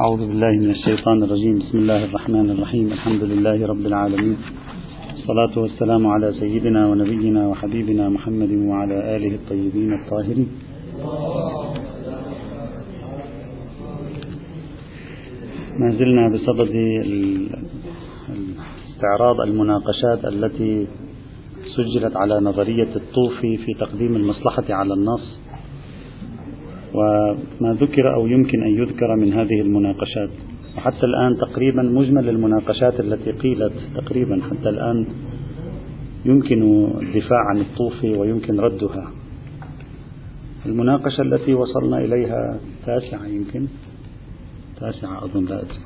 أعوذ بالله من الشيطان الرجيم. بسم الله الرحمن الرحيم. الحمد لله رب العالمين. الصلاة والسلام على سيدنا ونبينا وحبيبنا محمد وعلى آله الطيبين الطاهرين. ما زلنا بصدد استعراض المناقشات التي سجلت على نظرية الطوفي في تقديم المصلحة على النص. وما ذكر أو يمكن أن يذكر من هذه المناقشات. وحتى الآن تقريبا مجمل المناقشات التي قيلت تقريبا حتى الآن يمكن الدفاع عن الطوفي ويمكن ردها. المناقشة التي وصلنا إليها تاسعة يمكن. تاسعة أظن لا أدري.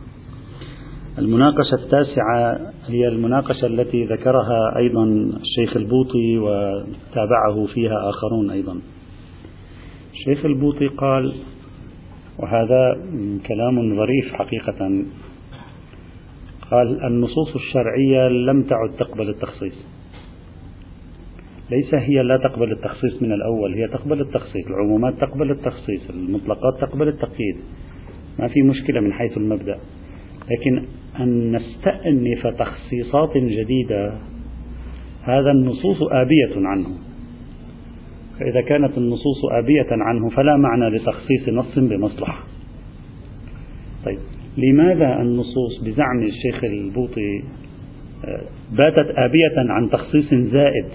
المناقشة التاسعة هي المناقشة التي ذكرها أيضا الشيخ البوطي وتابعه فيها آخرون أيضا. الشيخ البوطي قال وهذا كلام ظريف حقيقة. قال النصوص الشرعية لم تعد تقبل التخصيص. ليس هي لا تقبل التخصيص من الأول هي تقبل التخصيص. العمومات تقبل التخصيص المطلقات تقبل التقييد. ما في مشكلة من حيث المبدأ. لكن أن نستأنف تخصيصات جديدة هذا النصوص آبية عنه فإذا كانت النصوص آبية عنه فلا معنى لتخصيص نص بمصلحة. طيب لماذا النصوص بزعم الشيخ البوطي آه، باتت آبية عن تخصيص زائد؟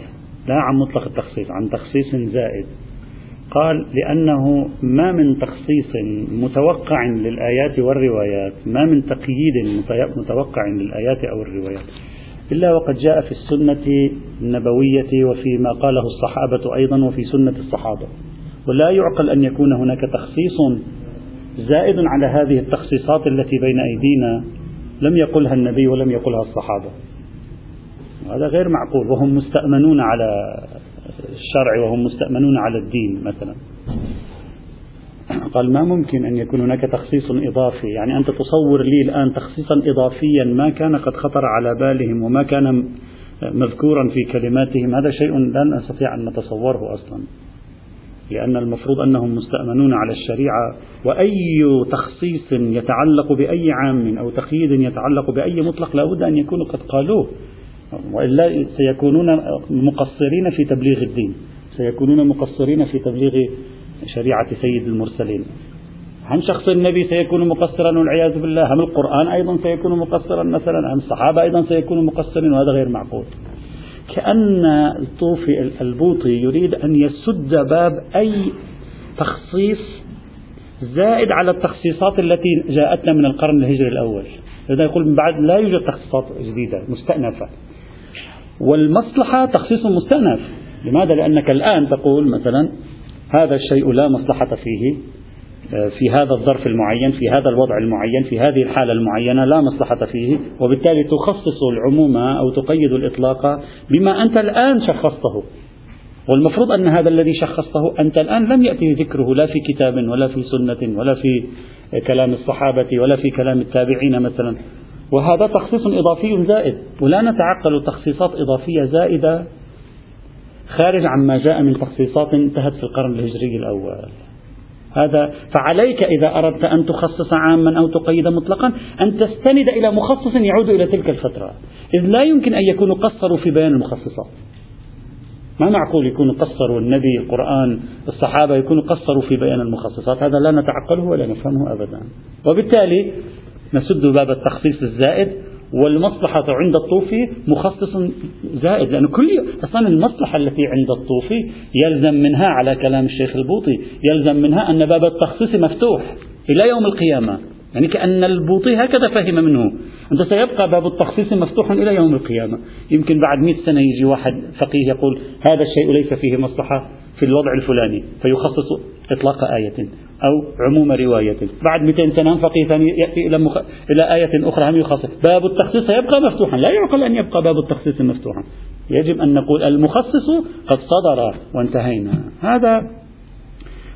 لا عن مطلق التخصيص عن تخصيص زائد. قال لأنه ما من تخصيص متوقع للآيات والروايات ما من تقييد متوقع للآيات أو الروايات. إلا وقد جاء في السنة النبوية وفيما قاله الصحابة أيضا وفي سنة الصحابة. ولا يعقل أن يكون هناك تخصيص زائد على هذه التخصيصات التي بين أيدينا لم يقلها النبي ولم يقلها الصحابة. هذا غير معقول. وهم مستأمنون على الشرع وهم مستأمنون على الدين مثلا. قال ما ممكن أن يكون هناك تخصيص إضافي يعني أنت تصور لي الآن تخصيصا إضافيا ما كان قد خطر على بالهم وما كان مذكورا في كلماتهم هذا شيء لا نستطيع أن نتصوره أصلا لأن المفروض أنهم مستأمنون على الشريعة وأي تخصيص يتعلق بأي عام أو تقييد يتعلق بأي مطلق لابد أن يكونوا قد قالوه وإلا سيكونون مقصرين في تبليغ الدين سيكونون مقصرين في تبليغ شريعة سيد المرسلين. عن شخص النبي سيكون مقصرا والعياذ بالله. هم القرآن أيضا سيكون مقصرا مثلا. هم الصحابة أيضا سيكونوا مقصرين وهذا غير معقول. كأن الطوفي البوطي يريد أن يسد باب أي تخصيص زائد على التخصيصات التي جاءتنا من القرن الهجري الأول. لذا يقول من بعد لا يوجد تخصيصات جديدة مستأنفة. والمصلحة تخصيص مستأنف. لماذا؟ لأنك الآن تقول مثلا هذا الشيء لا مصلحة فيه آه، في هذا الظرف المعين في هذا الوضع المعين في هذه الحالة المعينة لا مصلحة فيه. وبالتالي تخصص العموم أو تقيد الإطلاق بما أنت الآن شخصته. والمفروض أن هذا الذي شخصته أنت الآن لم يأتي ذكره لا في كتاب ولا في سنة ولا في كلام الصحابة ولا في كلام التابعين مثلا. وهذا تخصيص إضافي زائد ولا نتعقل تخصيصات إضافية زائدة خارج عما جاء من تخصيصات انتهت في القرن الهجري الأول. هذا فعليك إذا أردت أن تخصص عاما أو تقيد مطلقا أن تستند إلى مخصص يعود إلى تلك الفترة. إذ لا يمكن أن يكونوا قصروا في بيان المخصصات. ما معقول يكونوا قصروا النبي القرآن الصحابة يكونوا قصروا في بيان المخصصات؟ هذا لا نتعقله ولا نفهمه أبدا. وبالتالي نسد باب التخصيص الزائد والمصلحة عند الطوفي مخصص زائد لأن كل أصلا المصلحة التي عند الطوفي يلزم منها على كلام الشيخ البوطي يلزم منها أن باب التخصيص مفتوح إلى يوم القيامة. يعني كأن البوطي هكذا فهم منه. أنت سيبقى باب التخصيص مفتوح إلى يوم القيامة. يمكن بعد مئة سنة يجي واحد فقيه يقول هذا الشيء ليس فيه مصلحة في الوضع الفلاني فيخصص إطلاق آية. أو عموم رواية. بعد 200 سنة فقيه ثاني يأتي إلى, مخ... إلى آية أخرى هم يخصص باب التخصيص سيبقى مفتوحا. لا يعقل أن يبقى باب التخصيص مفتوحا. يجب أن نقول المخصص قد صدر وانتهينا. هذا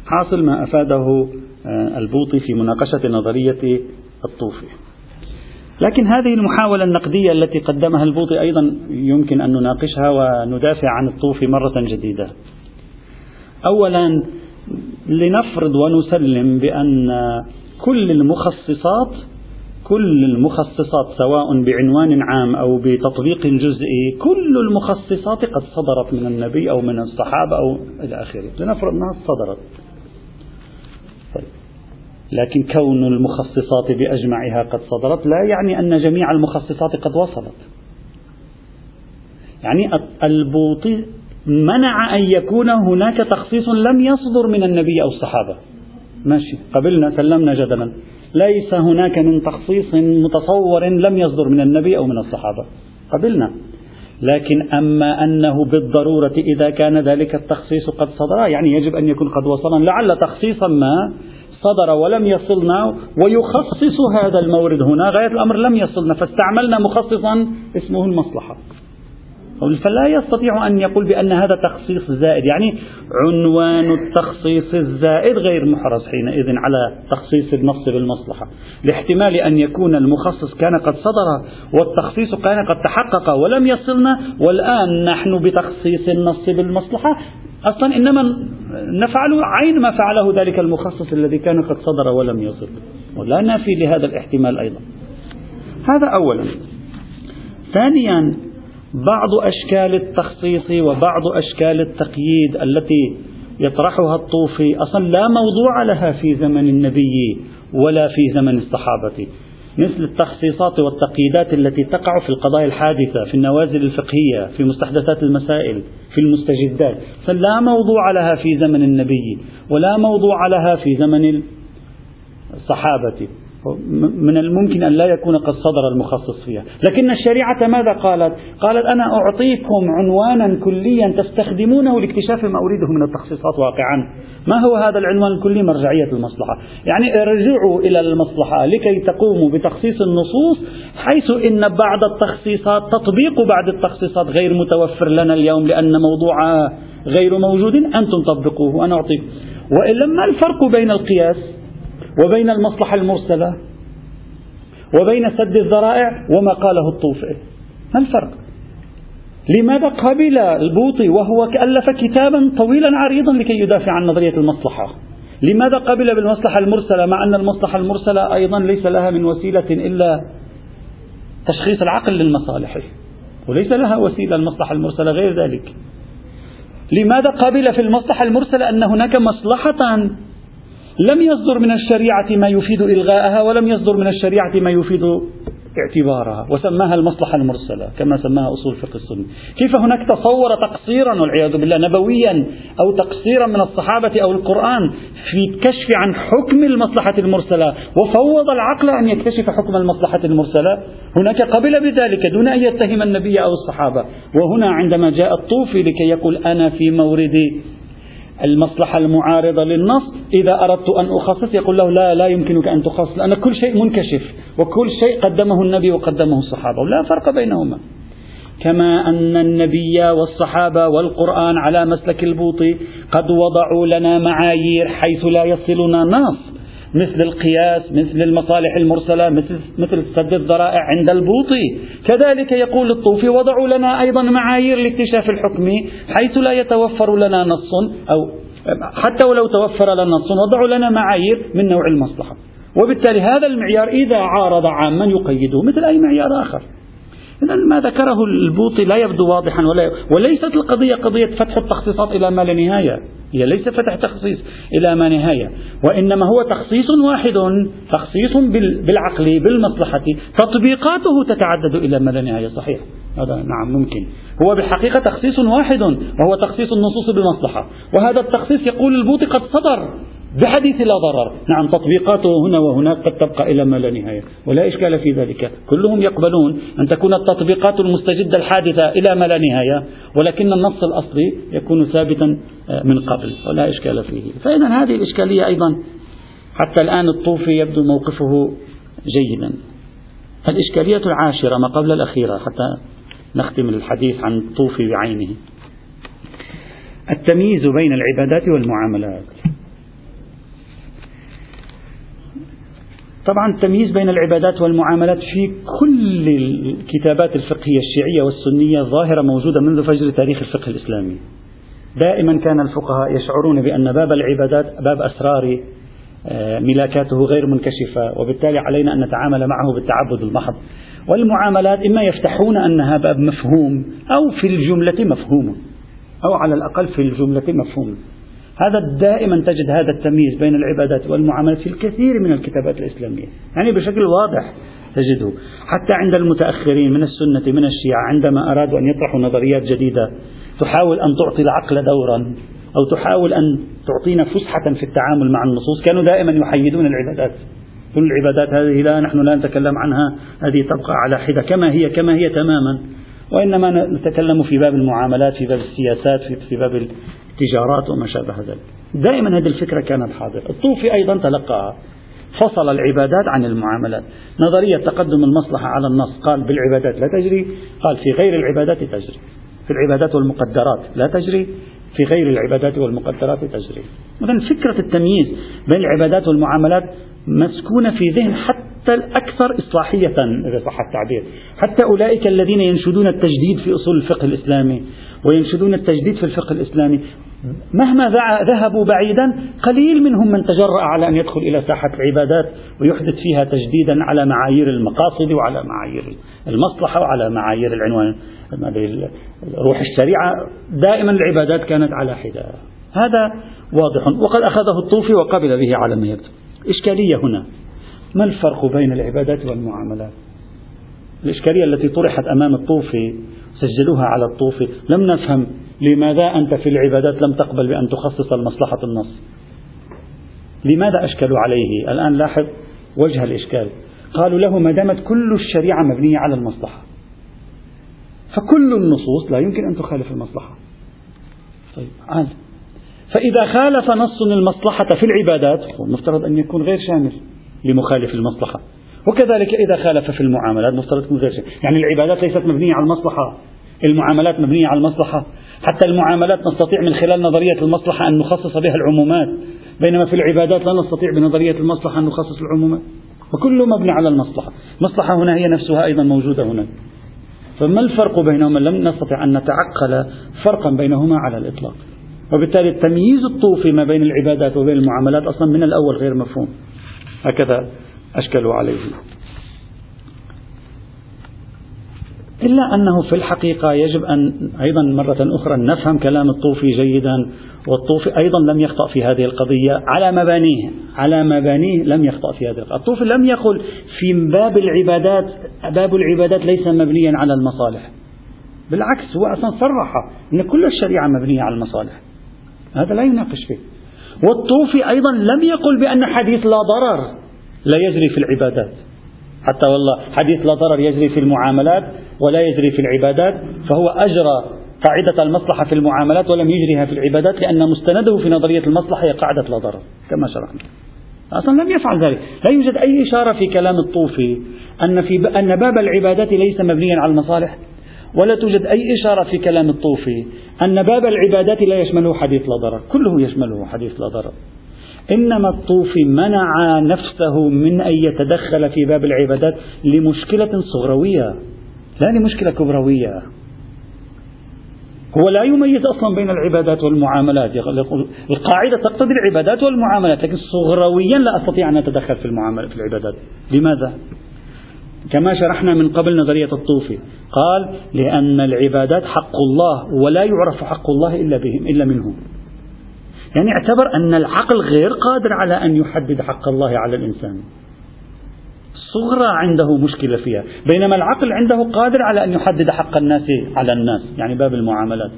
حاصل ما أفاده آه، البوطي في مناقشة نظرية الطوفي. لكن هذه المحاولة النقدية التي قدمها البوطي أيضا يمكن أن نناقشها وندافع عن الطوفي مرة جديدة. أولا لنفرض ونسلم بأن كل المخصصات كل المخصصات سواء بعنوان عام أو بتطبيق جزئي كل المخصصات قد صدرت من النبي أو من الصحابة أو إلى آخره. لنفرض أنها صدرت. طيب. لكن كون المخصصات بأجمعها قد صدرت لا يعني أن جميع المخصصات قد وصلت. يعني البوطي منع أن يكون هناك تخصيص لم يصدر من النبي أو الصحابة. ماشي. قبلنا سلمنا جدلا. ليس هناك من تخصيص متصور لم يصدر من النبي أو من الصحابة. قبلنا. لكن أما أنه بالضرورة إذا كان ذلك التخصيص قد صدر يعني يجب أن يكون قد وصلنا لعل تخصيصا ما صدر ولم يصلنا ويخصص هذا المورد هنا غاية الأمر لم يصلنا فاستعملنا مخصصا اسمه المصلحة. فلا يستطيع أن يقول بأن هذا تخصيص زائد يعني عنوان التخصيص الزائد غير محرز حينئذ على تخصيص النص بالمصلحة لاحتمال أن يكون المخصص كان قد صدر والتخصيص كان قد تحقق ولم يصلنا والآن نحن بتخصيص النص بالمصلحة. أصلا إنما نفعل عين ما فعله ذلك المخصص الذي كان قد صدر ولم يصل ولا نافي لهذا الاحتمال أيضا. هذا أولا. ثانيا بعض أشكال التخصيص وبعض أشكال التقييد التي يطرحها الطوفي أصلا لا موضوع لها في زمن النبي ولا في زمن الصحابة. مثل التخصيصات والتقييدات التي تقع في القضايا الحادثة في النوازل الفقهية في مستحدثات المسائل في المستجدات. فلا موضوع لها في زمن النبي ولا موضوع لها في زمن الصحابة. من الممكن أن لا يكون قد صدر المخصص فيها. لكن الشريعة ماذا قالت؟ قالت أنا أعطيكم عنوانا كليا تستخدمونه لاكتشاف ما أريده من التخصيصات واقعا. ما هو هذا العنوان الكلي؟ مرجعية المصلحة. يعني ارجعوا إلى المصلحة لكي تقوموا بتخصيص النصوص حيث إن بعض التخصيصات تطبيق بعض التخصيصات غير متوفر لنا اليوم لأن موضوعها غير موجود أنتم طبقوه وأنا أعطيكم. وإلا ما الفرق بين القياس وبين المصلحة المرسلة وبين سد الذرائع وما قاله الطوفي ما الفرق؟ لماذا قبل البوطي وهو ألف كتابا طويلا عريضا لكي يدافع عن نظرية المصلحة. لماذا قبل بالمصلحة المرسلة؟ مع أن المصلحة المرسلة أيضا ليس لها من وسيلة إلا تشخيص العقل للمصالح وليس لها وسيلة المصلحة المرسلة غير ذلك. لماذا قبل في المصلحة المرسلة أن هناك مصلحة لم يصدر من الشريعة ما يفيد إلغاءها ولم يصدر من الشريعة ما يفيد اعتبارها وسماها المصلحة المرسلة كما سماها أصول فقه السنة كيف هناك تصور تقصيرا والعياذ بالله نبويا أو تقصيرا من الصحابة أو القرآن في الكشف عن حكم المصلحة المرسلة وفوض العقل أن يكتشف حكم المصلحة المرسلة؟ هناك قبل بذلك دون أن يتهم النبي أو الصحابة. وهنا عندما جاء الطوفي لكي يقول أنا في موردي المصلحة المعارضة للنص. إذا أردت أن أخصص يقول له لا لا يمكنك أن تخصص لأن كل شيء منكشف وكل شيء قدمه النبي وقدمه الصحابة ولا فرق بينهما. كما أن النبي والصحابة والقرآن على مسلك البوطي قد وضعوا لنا معايير حيث لا يصلنا نص. مثل القياس مثل المصالح المرسلة مثل, مثل سد الذرائع عند البوطي كذلك يقول الطوفي وضعوا لنا أيضا معايير لاكتشاف الحكم حيث لا يتوفر لنا نص أو حتى ولو توفر لنا نص وضعوا لنا معايير من نوع المصلحة. وبالتالي هذا المعيار إذا عارض عاما يقيده مثل أي معيار آخر. إذا ما ذكره البوطي لا يبدو واضحا ولا وليست القضية قضية فتح التخصيصات إلى ما لا نهاية. هي ليس فتح تخصيص إلى ما نهاية. وإنما هو تخصيص واحد تخصيص بالعقل بالمصلحة. تطبيقاته تتعدد إلى ما لا نهاية. صحيح. هذا نعم ممكن. هو بالحقيقة تخصيص واحد وهو تخصيص النصوص بالمصلحة وهذا التخصيص يقول البوطي قد صدر بحديث لا ضرر. نعم تطبيقاته هنا وهناك قد تبقى إلى ما لا نهاية ولا إشكال في ذلك. كلهم يقبلون أن تكون التطبيقات المستجدة الحادثة إلى ما لا نهاية ولكن النص الأصلي يكون ثابتا آه، من قبل ولا إشكال فيه. فإذا هذه الإشكالية أيضا حتى الآن الطوفي يبدو موقفه جيدا. الإشكالية العاشرة ما قبل الأخيرة حتى نختم الحديث عن الطوفي بعينه. التمييز بين العبادات والمعاملات. طبعا التمييز بين العبادات والمعاملات في كل الكتابات الفقهية الشيعية والسنية ظاهرة موجودة منذ فجر تاريخ الفقه الإسلامي. دائما كان الفقهاء يشعرون بأن باب العبادات باب أسرار آه، ملاكاته غير منكشفة وبالتالي علينا أن نتعامل معه بالتعبد المحض. والمعاملات إما يفتحون أنها باب مفهوم أو في الجملة مفهوم أو على الأقل في الجملة مفهوم. هذا دائما تجد هذا التمييز بين العبادات والمعاملات في الكثير من الكتابات الإسلامية. يعني بشكل واضح تجده. حتى عند المتأخرين من السنة من الشيعة عندما أرادوا أن يطرحوا نظريات جديدة تحاول أن تعطي العقل دورا أو تحاول أن تعطينا فسحة في التعامل مع النصوص. كانوا دائما يحيدون العبادات. كل العبادات هذه لا نحن لا نتكلم عنها هذه تبقى على حدة. كما هي كما هي تماما. وإنما نتكلم في باب المعاملات في باب السياسات في, باب التجارات وما شابه ذلك. دائما هذه الفكرة كانت حاضرة. الطوفي أيضا تلقاها فصل العبادات عن المعاملات. نظرية تقدم المصلحة على النص قال بالعبادات لا تجري قال في غير العبادات تجري. في العبادات والمقدرات لا تجري في غير العبادات والمقدرات تجري. إذا فكرة التمييز بين العبادات والمعاملات مسكونة في ذهن حتى الأكثر إصلاحية إذا صح التعبير. حتى أولئك الذين ينشدون التجديد في أصول الفقه الإسلامي. وينشدون التجديد في الفقه الإسلامي. مهما ذهبوا بعيدا قليل منهم من تجرأ على أن يدخل إلى ساحة العبادات ويحدث فيها تجديدا على معايير المقاصد وعلى معايير المصلحة وعلى معايير العنوان روح الشريعة. دائما العبادات كانت على حدة هذا واضح. وقد أخذه الطوفي وقبل به على ما يبدو. إشكالية هنا. ما الفرق بين العبادات والمعاملات؟ الإشكالية التي طرحت أمام الطوفي سجلوها على الطوفي لم نفهم لماذا أنت في العبادات لم تقبل بأن تخصص المصلحة النص. لماذا أشكلوا عليه؟ الآن لاحظ وجه الإشكال. قالوا له ما دامت كل الشريعة مبنية على المصلحة فكل النصوص لا يمكن أن تخالف المصلحة. طيب عال فإذا خالف نص المصلحة في العبادات مفترض أن يكون غير شامل لمخالف المصلحة. وكذلك إذا خالف في المعاملات مفترض تكون غير شامل يعني العبادات ليست مبنية على المصلحة. المعاملات مبنية على المصلحة. حتى المعاملات نستطيع من خلال نظرية المصلحة أن نخصص بها العمومات. بينما في العبادات لا نستطيع بنظرية المصلحة أن نخصص العمومات. وكله مبني على المصلحة. المصلحة هنا هي نفسها أيضا موجودة هنا. فما الفرق بينهما؟ لم نستطع أن نتعقل فرقا بينهما على الإطلاق. وبالتالي التمييز الطوفي ما بين العبادات وبين المعاملات أصلا من الأول غير مفهوم. هكذا. أشكلوا عليه. إلا أنه في الحقيقة يجب أن أيضا مرة أخرى نفهم كلام الطوفي جيدا والطوفي أيضا لم يخطأ في هذه القضية على مبانيه على مبانيه لم يخطأ في هذه القضية. الطوفي لم يقل في باب العبادات باب العبادات ليس مبنيا على المصالح. بالعكس هو أصلا صرح أن كل الشريعة مبنية على المصالح. هذا لا يناقش فيه. والطوفي أيضا لم يقل بأن حديث لا ضرر. لا يجري في العبادات. حتى والله حديث لا ضرر يجري في المعاملات ولا يجري في العبادات فهو أجرى قاعدة المصلحة في المعاملات ولم يجريها في العبادات لأن مستنده في نظرية المصلحة هي قاعدة لا ضرر كما شرحنا. أصلا لم يفعل ذلك. لا يوجد أي إشارة في كلام الطوفي أن, في أن باب العبادات ليس مبنيا على المصالح ولا توجد أي إشارة في كلام الطوفي أن باب العبادات لا يشمله حديث لا ضرر. كله يشمله حديث لا ضرر. إنما الطوفي منع نفسه من أن يتدخل في باب العبادات لمشكلة صغروية لا لمشكلة كبروية. هو لا يميز أصلا بين العبادات والمعاملات. القاعدة تقتضي العبادات والمعاملات لكن صغرويا لا أستطيع أن أتدخل في المعاملة في العبادات. لماذا؟ كما شرحنا من قبل نظرية الطوفي قال لأن العبادات حق الله ولا يعرف حق الله إلا بهم إلا منهم. يعني اعتبر أن العقل غير قادر على أن يحدد حق الله على الإنسان. الصغرى عنده مشكلة فيها بينما العقل عنده قادر على أن يحدد حق الناس على الناس يعني باب المعاملات.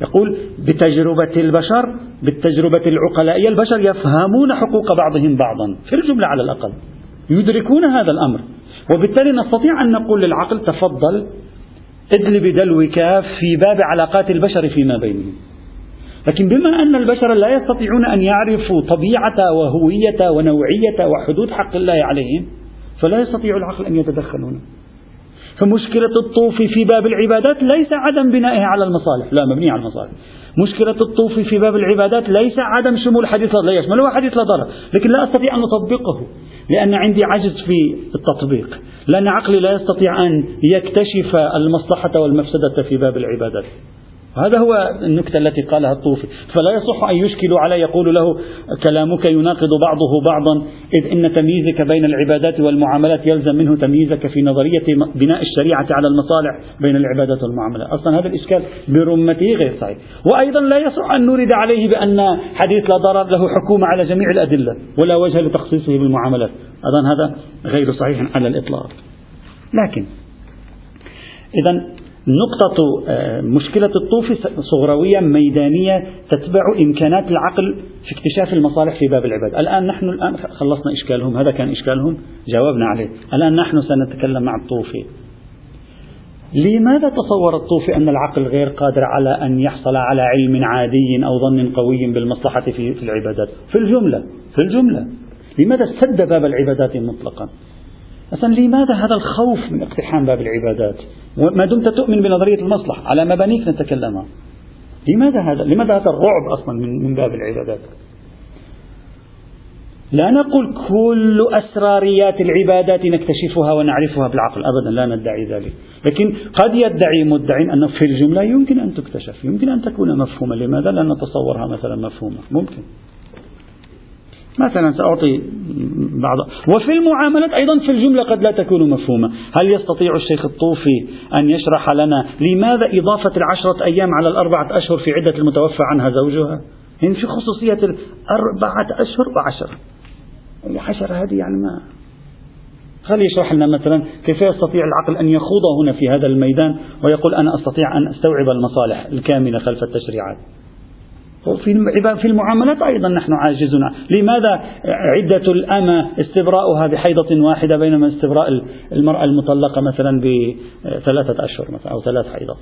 يقول بتجربة البشر بالتجربة العقلائية البشر يفهمون حقوق بعضهم بعضا في الجملة على الأقل يدركون هذا الأمر. وبالتالي نستطيع أن نقول للعقل تفضل ادل بدلوك في باب علاقات البشر فيما بينهم. لكن بما أن البشر لا يستطيعون أن يعرفوا طبيعة وهوية ونوعية وحدود حق الله عليهم فلا يستطيع العقل أن يتدخل هنا فمشكلة الطوفي في باب العبادات ليس عدم بنائه على المصالح. لا مبني على المصالح. مشكلة الطوفي في باب العبادات ليس عدم شمول حديث لا يشمله حديث لا ضرر. لكن لا أستطيع أن أطبقه لأن عندي عجز في التطبيق. لأن عقلي لا يستطيع أن يكتشف المصلحة والمفسدة في باب العبادات. هذا هو النكتة التي قالها الطوفي. فلا يصح أن يشكلوا عليه يقول له كلامك يناقض بعضه بعضا إذ إن تمييزك بين العبادات والمعاملات يلزم منه تمييزك في نظرية بناء الشريعة على المصالح بين العبادات والمعاملات. أصلا هذا الإشكال برمته غير صحيح. وأيضا لا يصح أن نرد عليه بأن حديث لا ضرر له حكومة على جميع الأدلة ولا وجه لتخصيصه بالمعاملات. أيضا هذا غير صحيح على الإطلاق. لكن إذا نقطة آه، مشكلة الطوفي صغروية ميدانية تتبع إمكانات العقل في اكتشاف المصالح في باب العباد الآن نحن الآن خلصنا إشكالهم هذا كان إشكالهم جاوبنا عليه. الآن نحن سنتكلم مع الطوفي لماذا تصور الطوفي أن العقل غير قادر على أن يحصل على علم عادي أو ظن قوي بالمصلحة في العبادات؟ في الجملة في الجملة. لماذا سد باب العبادات مطلقا؟ مثلا لماذا هذا الخوف من اقتحام باب العبادات؟ ما دمت تؤمن بنظرية المصلحة؟ على مبانيك نتكلمها لماذا هذا؟ لماذا هذا الرعب أصلا من, من باب العبادات؟ لا نقول كل أسراريات العبادات نكتشفها ونعرفها بالعقل. أبدا لا ندعي ذلك. لكن قد يدعي مدع أنه في الجملة يمكن أن تكتشف يمكن أن تكون مفهومة لماذا لا نتصورها مثلا مفهومة ممكن. مثلا سأعطي بعض وفي المعاملات أيضا في الجملة قد لا تكون مفهومة. هل يستطيع الشيخ الطوفي أن يشرح لنا لماذا إضافة العشرة أيام على الأربعة أشهر في عدة المتوفى عنها زوجها؟ يعني في خصوصية الأربعة أشهر وعشرة العشرة هذه يعني ما خلي يشرح لنا مثلا كيف يستطيع العقل أن يخوض هنا في هذا الميدان ويقول أنا أستطيع أن أستوعب المصالح الكامنة خلف التشريعات. في المعاملات أيضا نحن عاجزون لماذا عدة الأمة استبراؤها بحيضة واحدة بينما استبراء المرأة المطلقة مثلا بثلاثة أشهر مثلا أو ثلاث حيضات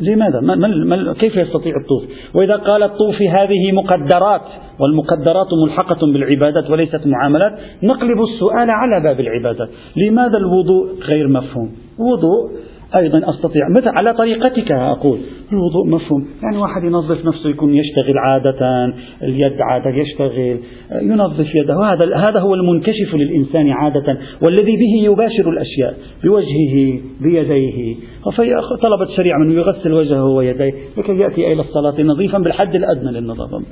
لماذا؟ ما ما كيف يستطيع الطوفي؟ وإذا قال الطوفي هذه مقدرات والمقدرات ملحقة بالعبادات وليست معاملات نقلب السؤال على باب العبادات لماذا الوضوء غير مفهوم؟ وضوء أيضا أستطيع. مثل على طريقتك أقول. الوضوء مفهوم. يعني واحد ينظف نفسه يكون يشتغل عادة اليد عادة يشتغل ينظف يده. هذا هذا هو المنكشف للإنسان عادة والذي به يباشر الأشياء بوجهه بيديه. طلبت الشريعة منه يغسل وجهه ويديه. لكي يأتي إلى الصلاة نظيفا بالحد الأدنى للنظافة.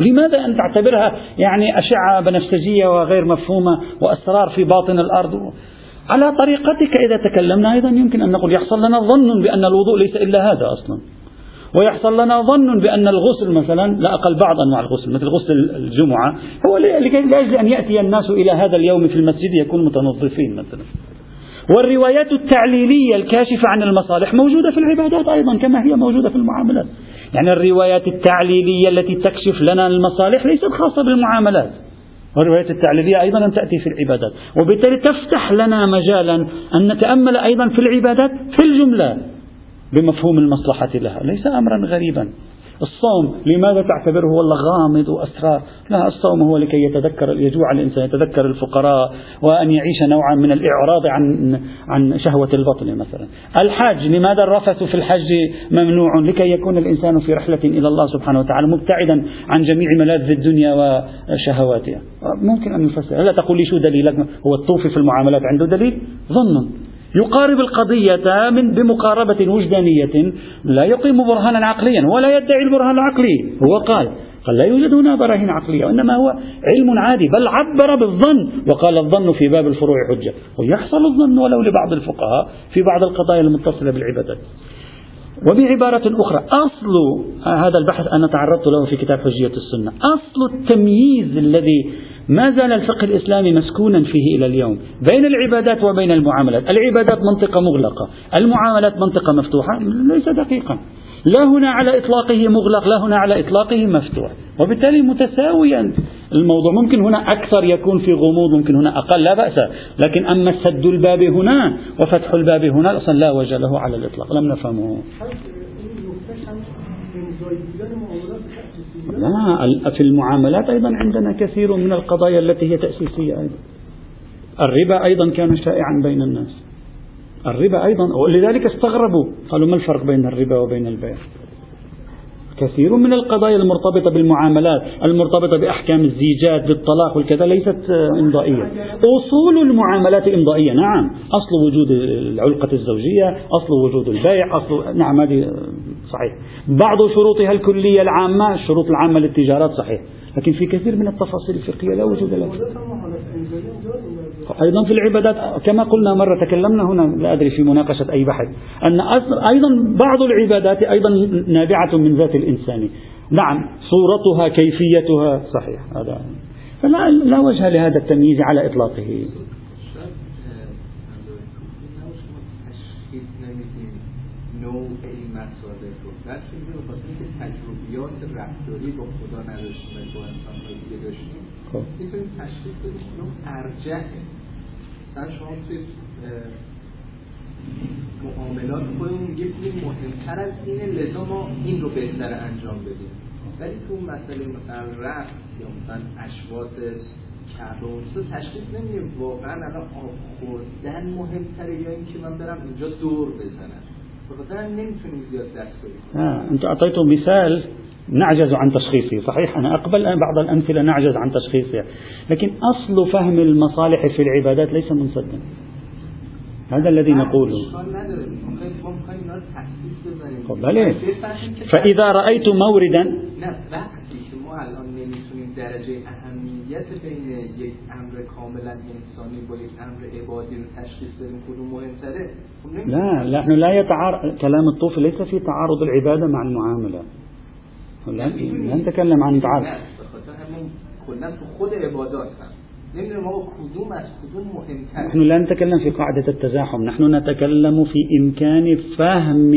لماذا أن تعتبرها يعني أشعة بنفسجية وغير مفهومة وأسرار في باطن الأرض؟ على طريقتك إذا تكلمنا. أيضا يمكن أن نقول يحصل لنا ظن بأن الوضوء ليس إلا هذا أصلا. ويحصل لنا ظن بأن الغسل مثلا لا أقل بعض أنواع الغسل مثل غسل الجمعة. هو لأجل أن يأتي الناس إلى هذا اليوم في المسجد يكونوا متنظفين مثلا. والروايات التعليلية الكاشفة عن المصالح موجودة في العبادات أيضا كما هي موجودة في المعاملات. يعني الروايات التعليلية التي تكشف لنا المصالح ليست خاصة بالمعاملات. والروايات التعليلية أيضا تأتي في العبادات. وبالتالي تفتح لنا مجالا أن نتأمل أيضا في العبادات في الجملة بمفهوم المصلحة لها. ليس أمرا غريبا. الصوم لماذا تعتبره والله غامض وأسرار؟ لا الصوم هو لكي يتذكر يجوع الإنسان يتذكر الفقراء وأن يعيش نوعا من الإعراض عن عن شهوة البطن مثلا. الحج لماذا الرفث في الحج ممنوع؟ لكي يكون الإنسان في رحلة إلى الله سبحانه وتعالى مبتعدا عن جميع ملاذ الدنيا وشهواتها. ممكن أن يفسر لا تقول لي شو دليلك؟ هو الطوفي في المعاملات عنده دليل؟ ظن. يقارب القضية من بمقاربة وجدانية لا يقيم برهانا عقليا ولا يدعي البرهان العقلي. هو قال قال لا يوجد هنا براهين عقلية وإنما هو علم عادي بل عبر بالظن. وقال الظن في باب الفروع حجة ويحصل الظن ولو لبعض الفقهاء في بعض القضايا المتصلة بالعبادات. وبعبارة أخرى أصل هذا البحث أنا تعرضت له في كتاب حجية السنة أصل التمييز الذي ما زال الفقه الإسلامي مسكونا فيه إلى اليوم. بين العبادات وبين المعاملات. العبادات منطقة مغلقة. المعاملات منطقة مفتوحة. ليس دقيقا. لا هنا على إطلاقه مغلق لا هنا على إطلاقه مفتوح. وبالتالي متساويا. الموضوع ممكن هنا أكثر يكون في غموض ممكن هنا أقل لا بأس. لكن أما سد الباب هنا وفتح الباب هنا أصلا لا وجه له على الإطلاق. لم نفهمه. لا في المعاملات أيضا عندنا كثير من القضايا التي هي تأسيسية أيضا. الربا أيضا كان شائعا بين الناس. الربا أيضا ولذلك استغربوا قالوا ما الفرق بين الربا وبين البيع؟ كثير من القضايا المرتبطة بالمعاملات المرتبطة بأحكام الزيجات بالطلاق والكذا ليست إمضائية. أصول المعاملات إمضائية نعم. أصل وجود العلقة الزوجية أصل وجود البيع أصل نعم هذه صحيح. بعض شروطها الكلية العامة الشروط العامة للتجارات صحيح. لكن في كثير من التفاصيل الفقهية لا وجود لها. أيضا في العبادات كما قلنا مرة تكلمنا هنا لا أدري في مناقشة أي بحث أن أيضا بعض العبادات أيضا نابعة من ذات الإنسان. نعم صورتها كيفيتها صحيح هذا. فلا لا وجه لهذا التمييز على إطلاقه. رفتاری با خدا نداشتیم و با داشتیم خب. می‌تونیم تشخیص بدیم اون ارجحه مثلا شما توی معاملات خودمون یه مهمتر از اینه لذا ما این رو بهتر انجام بدیم. ولی تو مسئله مثلا رفت یا مثلا اشواط کعبه و تشخیص نمیدیم. واقعا الان آب خوردن مهمتره یا اینکه من برم اینجا دور بزنم. بخاطر نمی‌تونیم زیاد دست کنیم انت اعطيته مثال نعجز عن تشخيصه. صحيح أنا أقبل بعض الأمثلة نعجز عن تشخيصها لكن أصل فهم المصالح في العبادات ليس منسدا هذا الذي نقوله. بله فإذا رأيت موردا درجة اهمیت بین یک أمر کاملا انسانی با یک أمر عبادی رو تشخیص بدیم کدوم مهمتره؟ لا نحن لا يتعارض كلام الطوفي ليس في تعارض العبادة مع المعاملة. لا نتكلم عن تعارض نحن لا نتكلم في قاعدة التزاحم. نحن نتكلم في إمكان فهم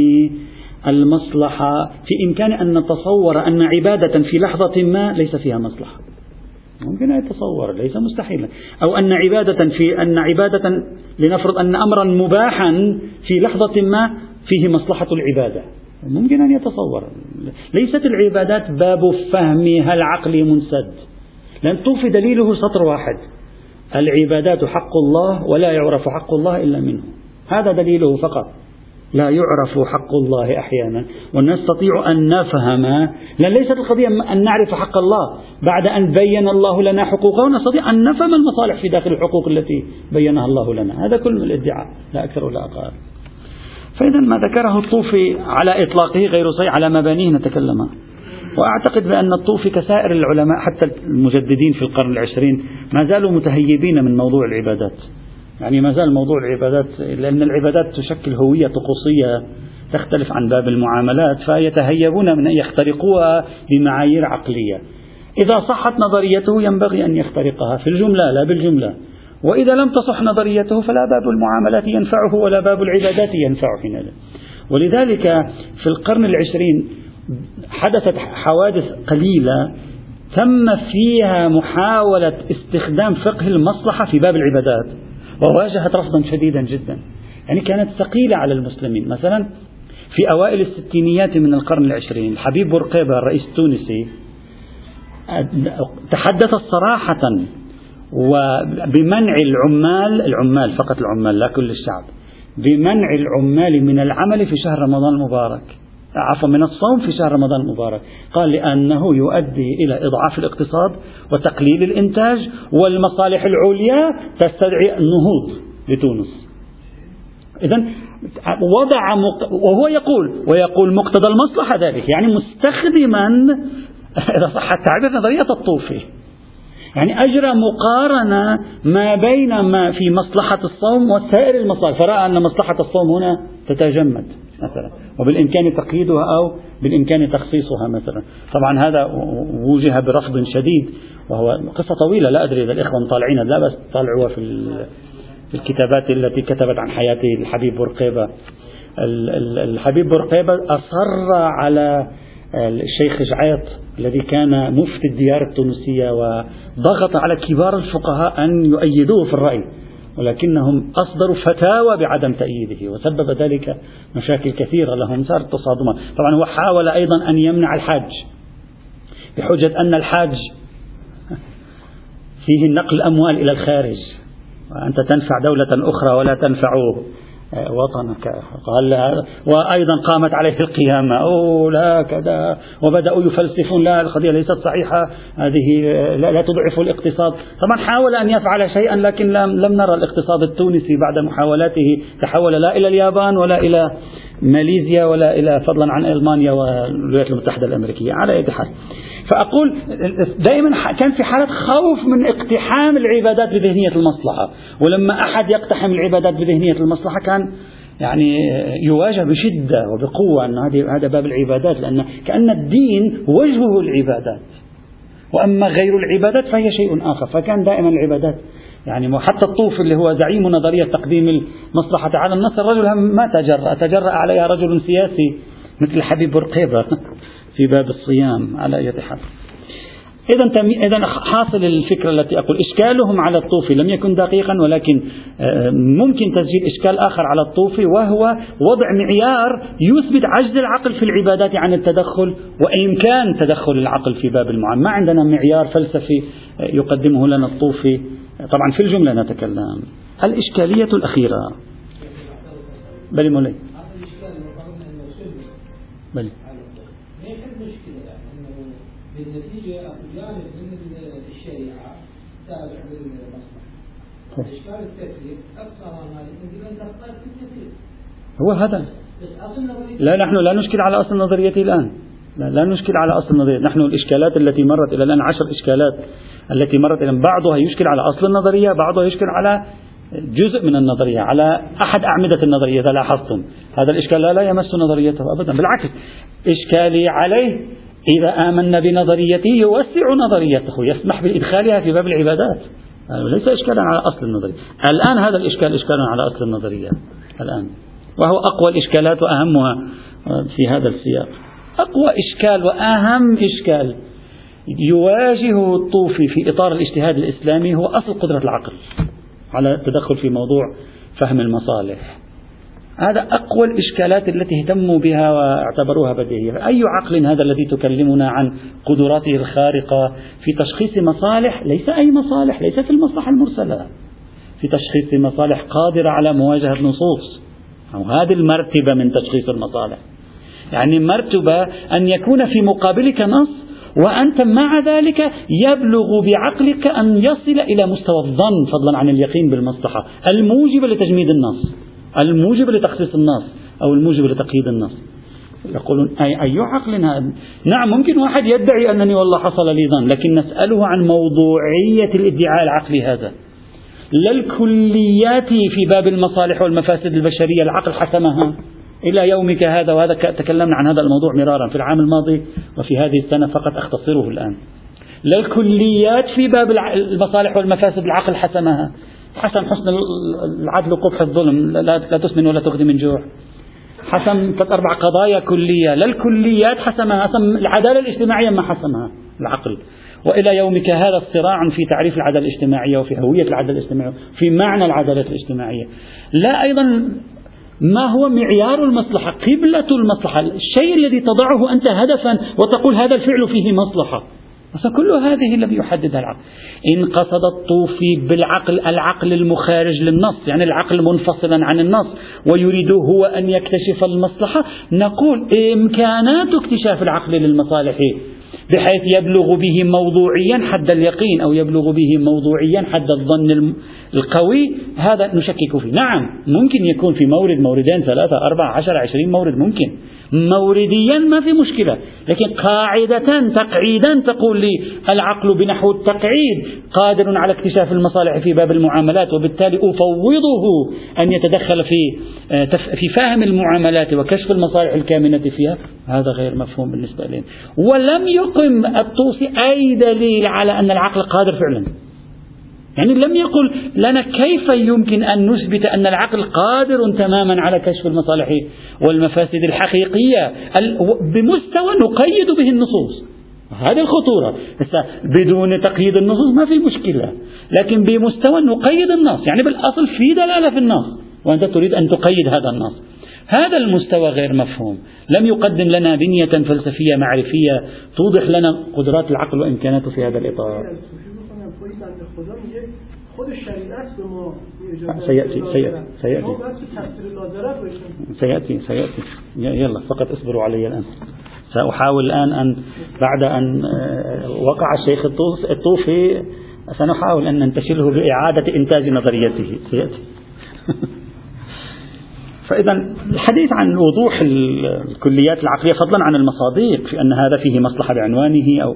المصلحة في إمكان أن نتصور أن عبادة في لحظة ما ليس فيها مصلحة. ممكن أن يتصور ليس مستحيلا أو أن عبادة في أن عبادة لنفرض أن أمرا مباحا في لحظة ما فيه مصلحة العبادة. ممكن أن يتصور. ليست العبادات باب فهمها العقلي منسد. لأن توفي دليله سطر واحد. العبادات حق الله ولا يعرف حق الله إلا منه. هذا دليله فقط. لا يعرف حق الله أحيانا. ونستطيع أن نفهم. لأن ليست القضية أن نعرف حق الله. بعد أن بين الله لنا حقوقه نستطيع أن نفهم المصالح في داخل الحقوق التي بينها الله لنا. هذا كل الادعاء. لا أكثر ولا أقل. فإذا ما ذكره الطوفي على إطلاقه غير صحيح على مبانيه نتكلم. وأعتقد بأن الطوفي كسائر العلماء حتى المجددين في القرن العشرين ما زالوا متهيبين من موضوع العبادات. يعني ما زال موضوع العبادات لأن العبادات تشكل هوية طقوسية تختلف عن باب المعاملات فيتهيبون من أن يخترقوها بمعايير عقلية. إذا صحت نظريته ينبغي أن يخترقها في الجملة لا بالجملة. وإذا لم تصح نظريته فلا باب المعاملات ينفعه ولا باب العبادات ينفعه حينئذ ولذلك في القرن العشرين حدثت حوادث قليلة تم فيها محاولة استخدام فقه المصلحة في باب العبادات وواجهت رفضا شديدا جدا. يعني كانت ثقيلة على المسلمين. مثلا في أوائل الستينيات من القرن العشرين الحبيب بورقيبة الرئيس التونسي تحدث صراحة وبمنع العمال العمال فقط العمال لا كل الشعب بمنع العمال من العمل في شهر رمضان المبارك عفوا من الصوم في شهر رمضان المبارك. قال لأنه يؤدي إلى إضعاف الاقتصاد وتقليل الإنتاج والمصالح العليا تستدعي النهوض لتونس. إذا وضع مق... وهو يقول ويقول مقتضى المصلحة ذلك يعني مستخدما إذا صح التعبير نظرية الطوفي. يعني أجرى مقارنة ما بين ما في مصلحة الصوم وسائر المصالح فرأى أن مصلحة الصوم هنا تتجمد مثلا وبالإمكان تقييدها أو بالإمكان تخصيصها مثلا. طبعا هذا وجه برفض شديد وهو قصة طويلة لا أدري إذا الإخوة مطالعين لا بس طالعوها في الكتابات التي كتبت عن حياة الحبيب برقيبة الحبيب برقيبة أصر على الشيخ جعيط الذي كان مفتي الديار التونسية وضغط على كبار الفقهاء أن يؤيدوه في الرأي ولكنهم أصدروا فتاوى بعدم تأييده وسبب ذلك مشاكل كثيرة لهم صارت تصادمات طبعا هو حاول أيضا أن يمنع الحاج بحجة أن الحاج فيه نقل الأموال إلى الخارج وأنت تنفع دولة أخرى ولا تنفع وطنك. قال وأيضا قامت عليه القيامة. أوه لا كذا. وبدأوا يفلسفون. لا القضية ليست صحيحة. هذه لا, لا تضعف الاقتصاد. طبعا حاول أن يفعل شيئا لكن لم, لم نرى الاقتصاد التونسي بعد محاولاته. تحول لا إلى اليابان ولا إلى ماليزيا ولا إلى فضلا عن ألمانيا والولايات المتحدة الأمريكية. على أي حال. فأقول دائما كان في حالة خوف من اقتحام العبادات بذهنية المصلحة. ولما أحد يقتحم العبادات بذهنية المصلحة كان يعني يواجه بشدة وبقوة أن هذا باب العبادات لأن كأن الدين وجهه العبادات وأما غير العبادات فهي شيء آخر. فكان دائما العبادات يعني حتى الطوف اللي هو زعيم نظرية تقديم المصلحة على النص الرجل ما تجرأ تجرأ عليها رجل سياسي مثل حبيب برقيبة في باب الصيام على أي حال. إذا إذا حاصل الفكرة التي أقول إشكالهم على الطوفي لم يكن دقيقا ولكن آه، ممكن تسجيل إشكال آخر على الطوفي وهو وضع معيار يثبت عجز العقل في العبادات عن التدخل وإمكان تدخل العقل في باب المعاملة ما عندنا معيار فلسفي آه، يقدمه لنا الطوفي. طبعا في الجملة نتكلم. الإشكالية الأخيرة. بل مولاي. بل بالنتيجة جانب من الشريعة تابع للمصلحة إشكال التكليف هو هذا. لا نحن لا نشكل على أصل نظريته الآن. لا, لا نشكل على أصل النظرية. نحن الإشكالات التي مرت إلى الآن عشر إشكالات التي مرت إلى بعضها يشكل على أصل النظرية بعضها يشكل على جزء من النظرية على أحد أعمدة النظرية إذا لاحظتم. هذا الإشكال لا, لا يمس نظريته أبدا بالعكس. إشكالي عليه إذا آمنا بنظريته يوسع نظريته يسمح بإدخالها في باب العبادات. ليس إشكالا على أصل النظرية. الآن هذا الإشكال إشكال على أصل النظرية. الآن. وهو أقوى الإشكالات وأهمها في هذا السياق. أقوى إشكال وأهم إشكال يواجه الطوفي في إطار الاجتهاد الإسلامي هو أصل قدرة العقل على التدخل في موضوع فهم المصالح. هذا أقوى الإشكالات التي اهتموا بها واعتبروها بديهية. أي عقل هذا الذي تكلمنا عن قدراته الخارقة في تشخيص مصالح ليس أي مصالح ليس في المصلحة المرسلة في تشخيص مصالح قادرة على مواجهة نصوص أو هذه المرتبة من تشخيص المصالح. يعني مرتبة أن يكون في مقابلك نص وأنت مع ذلك يبلغ بعقلك أن يصل إلى مستوى الظن فضلا عن اليقين بالمصلحة الموجب لتجميد النص. الموجب لتخصيص النص أو الموجب لتقييد النص. يقولون أي أي عقل هذا؟ نعم ممكن واحد يدعي أنني والله حصل لي ظن لكن نسأله عن موضوعية الادعاء العقلي هذا. لا الكليات في باب المصالح والمفاسد البشرية العقل حسمها. إلى يومك هذا وهذا تكلمنا عن هذا الموضوع مرارا في العام الماضي وفي هذه السنة فقط أختصره الآن. لا الكليات في باب المصالح والمفاسد العقل حسمها. حسم حسن العدل وقبح الظلم لا, لا تسمن ولا تغني من جوع. حسم ثلاث أربع قضايا كلية لا الكليات حسمها حسم العدالة الاجتماعية ما حسمها العقل. وإلى يومك هذا الصراع في تعريف العدالة الاجتماعية وفي هوية العدالة الاجتماعية في معنى العدالة الاجتماعية. لا أيضا ما هو معيار المصلحة؟ قبلة المصلحة. الشيء الذي تضعه أنت هدفا وتقول هذا الفعل فيه مصلحة. كل هذه الذي يحددها العقل. إن قصد الطوفي بالعقل العقل المخارج للنص يعني العقل منفصلا عن النص ويريد هو أن يكتشف المصلحة نقول إمكانات اكتشاف العقل للمصالح. بحيث يبلغ به موضوعيا حد اليقين أو يبلغ به موضوعيا حد الظن القوي. هذا نشكك فيه. نعم ممكن يكون في مورد موردين ثلاثة أربعة عشر عشرين مورد ممكن. مورديا ما في مشكلة. لكن قاعدة تقعيدا تقول لي العقل بنحو التقعيد قادر على اكتشاف المصالح في باب المعاملات وبالتالي أفوضه أن يتدخل في آه، في فهم المعاملات وكشف المصالح الكامنة فيها. هذا غير مفهوم بالنسبة لنا ولم يقم الطوسي أي دليل على أن العقل قادر فعلا. يعني لم يقل لنا كيف يمكن أن نثبت أن العقل قادر تماما على كشف المصالح والمفاسد الحقيقية؟ بمستوى نقيد به النصوص. هذه الخطورة. بدون تقييد النصوص ما في مشكلة. لكن بمستوى نقيد النص يعني بالأصل في دلالة في النص. وأنت تريد أن تقيد هذا النص. هذا المستوى غير مفهوم. لم يقدم لنا بنية فلسفية معرفية توضح لنا قدرات العقل وإمكاناته في هذا الإطار. خود شریعت به ما سيأتي سيأتي سيأتي سيأتي سيأتي يلا فقط اصبروا علي الآن. سأحاول الآن أن بعد أن آه، وقع الشيخ الطوفي سنحاول أن ننتشله بإعادة إنتاج نظريته. سيأتي. فإذا الحديث عن وضوح الكليات العقلية فضلا عن المصادق في أن هذا فيه مصلحة بعنوانه أو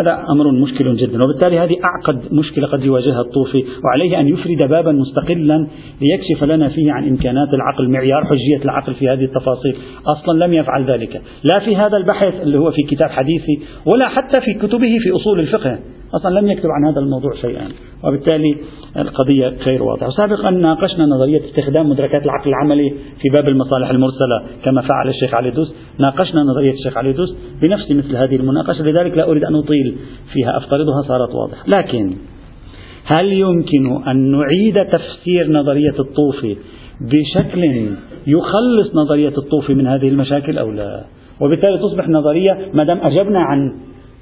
هذا أمر مشكل جدا. وبالتالي هذه أعقد مشكلة قد يواجهها الطوفي وعليه أن يفرد بابا مستقلا ليكشف لنا فيه عن إمكانات العقل معيار حجية العقل في هذه التفاصيل. أصلا لم يفعل ذلك. لا في هذا البحث اللي هو في كتاب حديثي ولا حتى في كتبه في أصول الفقه. أصلا لم يكتب عن هذا الموضوع شيئا. وبالتالي القضية غير واضحة سابقا ناقشنا نظرية استخدام مدركات العقل العملي في باب المصالح المرسلة كما فعل الشيخ علي دوس. ناقشنا نظرية الشيخ علي دوس بنفس مثل هذه المناقشة. لذلك لا أريد أن أطيل. فيها أفترضها صارت واضحة. لكن هل يمكن أن نعيد تفسير نظرية الطوفي بشكل يخلص نظرية الطوفي من هذه المشاكل أو لا؟ وبالتالي تصبح نظرية ما دام أجبنا عن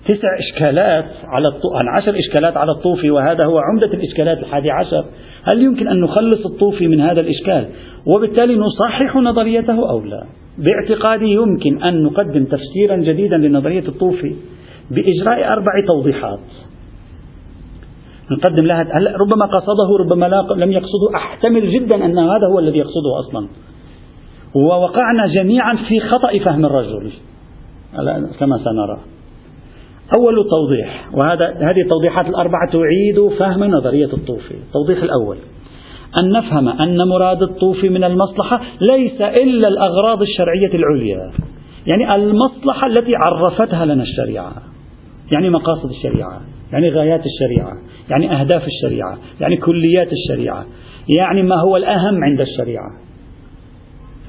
تسع إشكالات على الطو... عن عشر إشكالات على الطوفي وهذا هو عمدة الإشكالات الحادي عشر هل يمكن أن نخلص الطوفي من هذا الإشكال؟ وبالتالي نصحح نظريته أو لا؟ باعتقادي يمكن أن نقدم تفسيرا جديدا لنظرية الطوفي بإجراء أربع توضيحات. نقدم لها هلا ربما قصده ربما لا لم يقصده. أحتمل جدا أن هذا هو الذي يقصده أصلا. ووقعنا جميعا في خطأ فهم الرجل. كما سنرى. أول توضيح وهذا هذه التوضيحات الأربعة تعيد فهم نظرية الطوفي. التوضيح الأول. أن نفهم أن مراد الطوفي من المصلحة ليس إلا الأغراض الشرعية العليا. يعني المصلحة التي عرفتها لنا الشريعة. يعني مقاصد الشريعة يعني غايات الشريعة يعني أهداف الشريعة يعني كليات الشريعة يعني ما هو الأهم عند الشريعة.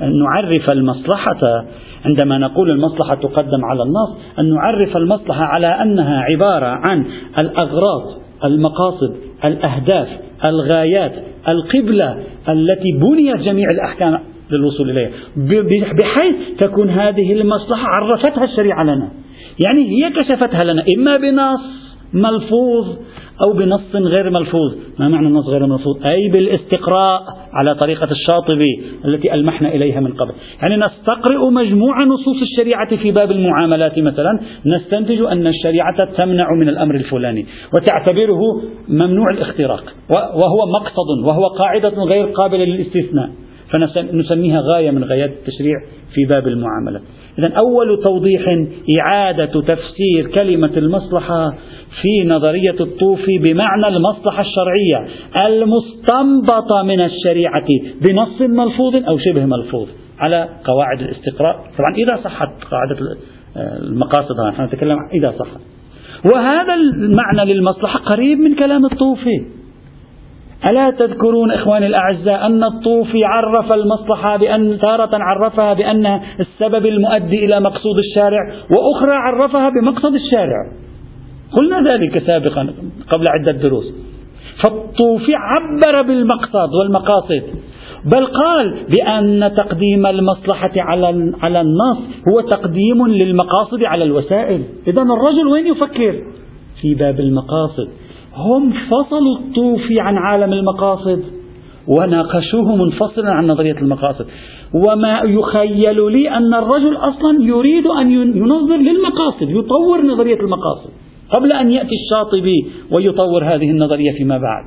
أن نعرف المصلحة عندما نقول المصلحة تقدم على النص أن نعرف المصلحة على أنها عبارة عن الأغراض المقاصد الأهداف الغايات القبلة التي بنيت جميع الأحكام للوصول إليها. بحيث تكون هذه المصلحة عرفتها الشريعة لنا. يعني هي كشفتها لنا إما بنص ملفوظ أو بنص غير ملفوظ. ما معنى النص غير ملفوظ؟ أي بالاستقراء على طريقة الشاطبي التي ألمحنا إليها من قبل. يعني نستقرئ مجموع نصوص الشريعة في باب المعاملات مثلا نستنتج أن الشريعة تمنع من الأمر الفلاني وتعتبره ممنوع الاختراق وهو مقصد وهو قاعدة غير قابلة للاستثناء. فنسميها غاية من غايات التشريع في باب المعاملة. إذا أول توضيح إعادة تفسير كلمة المصلحة في نظرية الطوفي بمعنى المصلحة الشرعية المستنبطة من الشريعة بنص ملفوظ أو شبه ملفوظ على قواعد الاستقراء. طبعا إذا صحت قاعدة المقاصد نحن نتكلم إذا صحت. وهذا المعنى للمصلحة قريب من كلام الطوفي. ألا تذكرون إخواني الأعزاء أن الطوفي عرف المصلحة بأن تارة عرفها بأن السبب المؤدي إلى مقصود الشارع وأخرى عرفها بمقصد الشارع. قلنا ذلك سابقا قبل عدة دروس. فالطوفي عبر بالمقصد والمقاصد بل قال بأن تقديم المصلحة على على النص هو تقديم للمقاصد على الوسائل، إذا الرجل وين يفكر؟ في باب المقاصد، هم فصلوا الطوفي عن عالم المقاصد وناقشوه منفصلا عن نظرية المقاصد. وما يخيل لي أن الرجل أصلا يريد أن ينظر للمقاصد يطور نظرية المقاصد قبل أن يأتي الشاطبي ويطور هذه النظرية فيما بعد.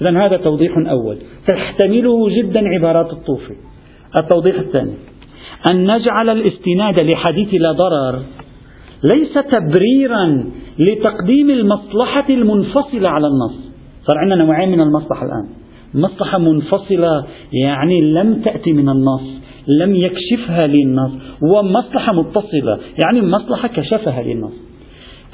إذا هذا توضيح أول. تحتمله جدا عبارات الطوفي التوضيح الثاني. أن نجعل الاستناد لحديث لا ضرر ليس تبريرا لتقديم المصلحة المنفصلة على النص. صار عندنا نوعين من المصلحة الآن. مصلحة منفصلة يعني لم تأتي من النص لم يكشفها للنص ومصلحة متصلة يعني مصلحة كشفها للنص.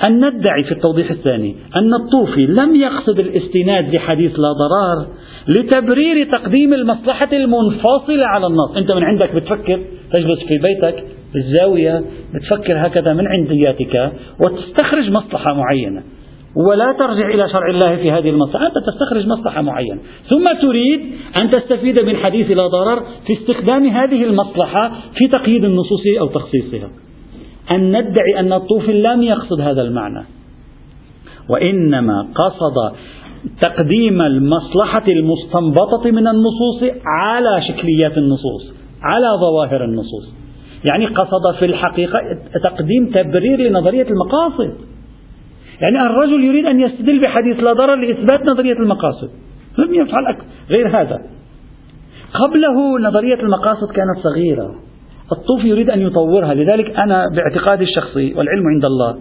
أن ندعي في التوضيح الثاني أن الطوفي لم يقصد الاستناد لحديث لا ضرار لتبرير تقديم المصلحة المنفصلة على النص. أنت من عندك بتفكر تجلس في بيتك في الزاوية بتفكر هكذا من عندياتك وتستخرج مصلحة معينة. ولا ترجع إلى شرع الله في هذه المصلحة. أنت تستخرج مصلحة معينة. ثم تريد أن تستفيد من حديث لا ضرر في استخدام هذه المصلحة في تقييد النصوص أو تخصيصها. أن ندعي أن الطوفي لم يقصد هذا المعنى. وإنما قصد تقديم المصلحة المستنبطة من النصوص على شكليات النصوص على ظواهر النصوص. يعني قصد في الحقيقة تقديم تبرير لنظرية المقاصد. يعني الرجل يريد أن يستدل بحديث لا ضرر لإثبات نظرية المقاصد. لم يفعل غير هذا. قبله نظرية المقاصد كانت صغيرة. الطوفي يريد أن يطورها. لذلك أنا باعتقادي الشخصي والعلم عند الله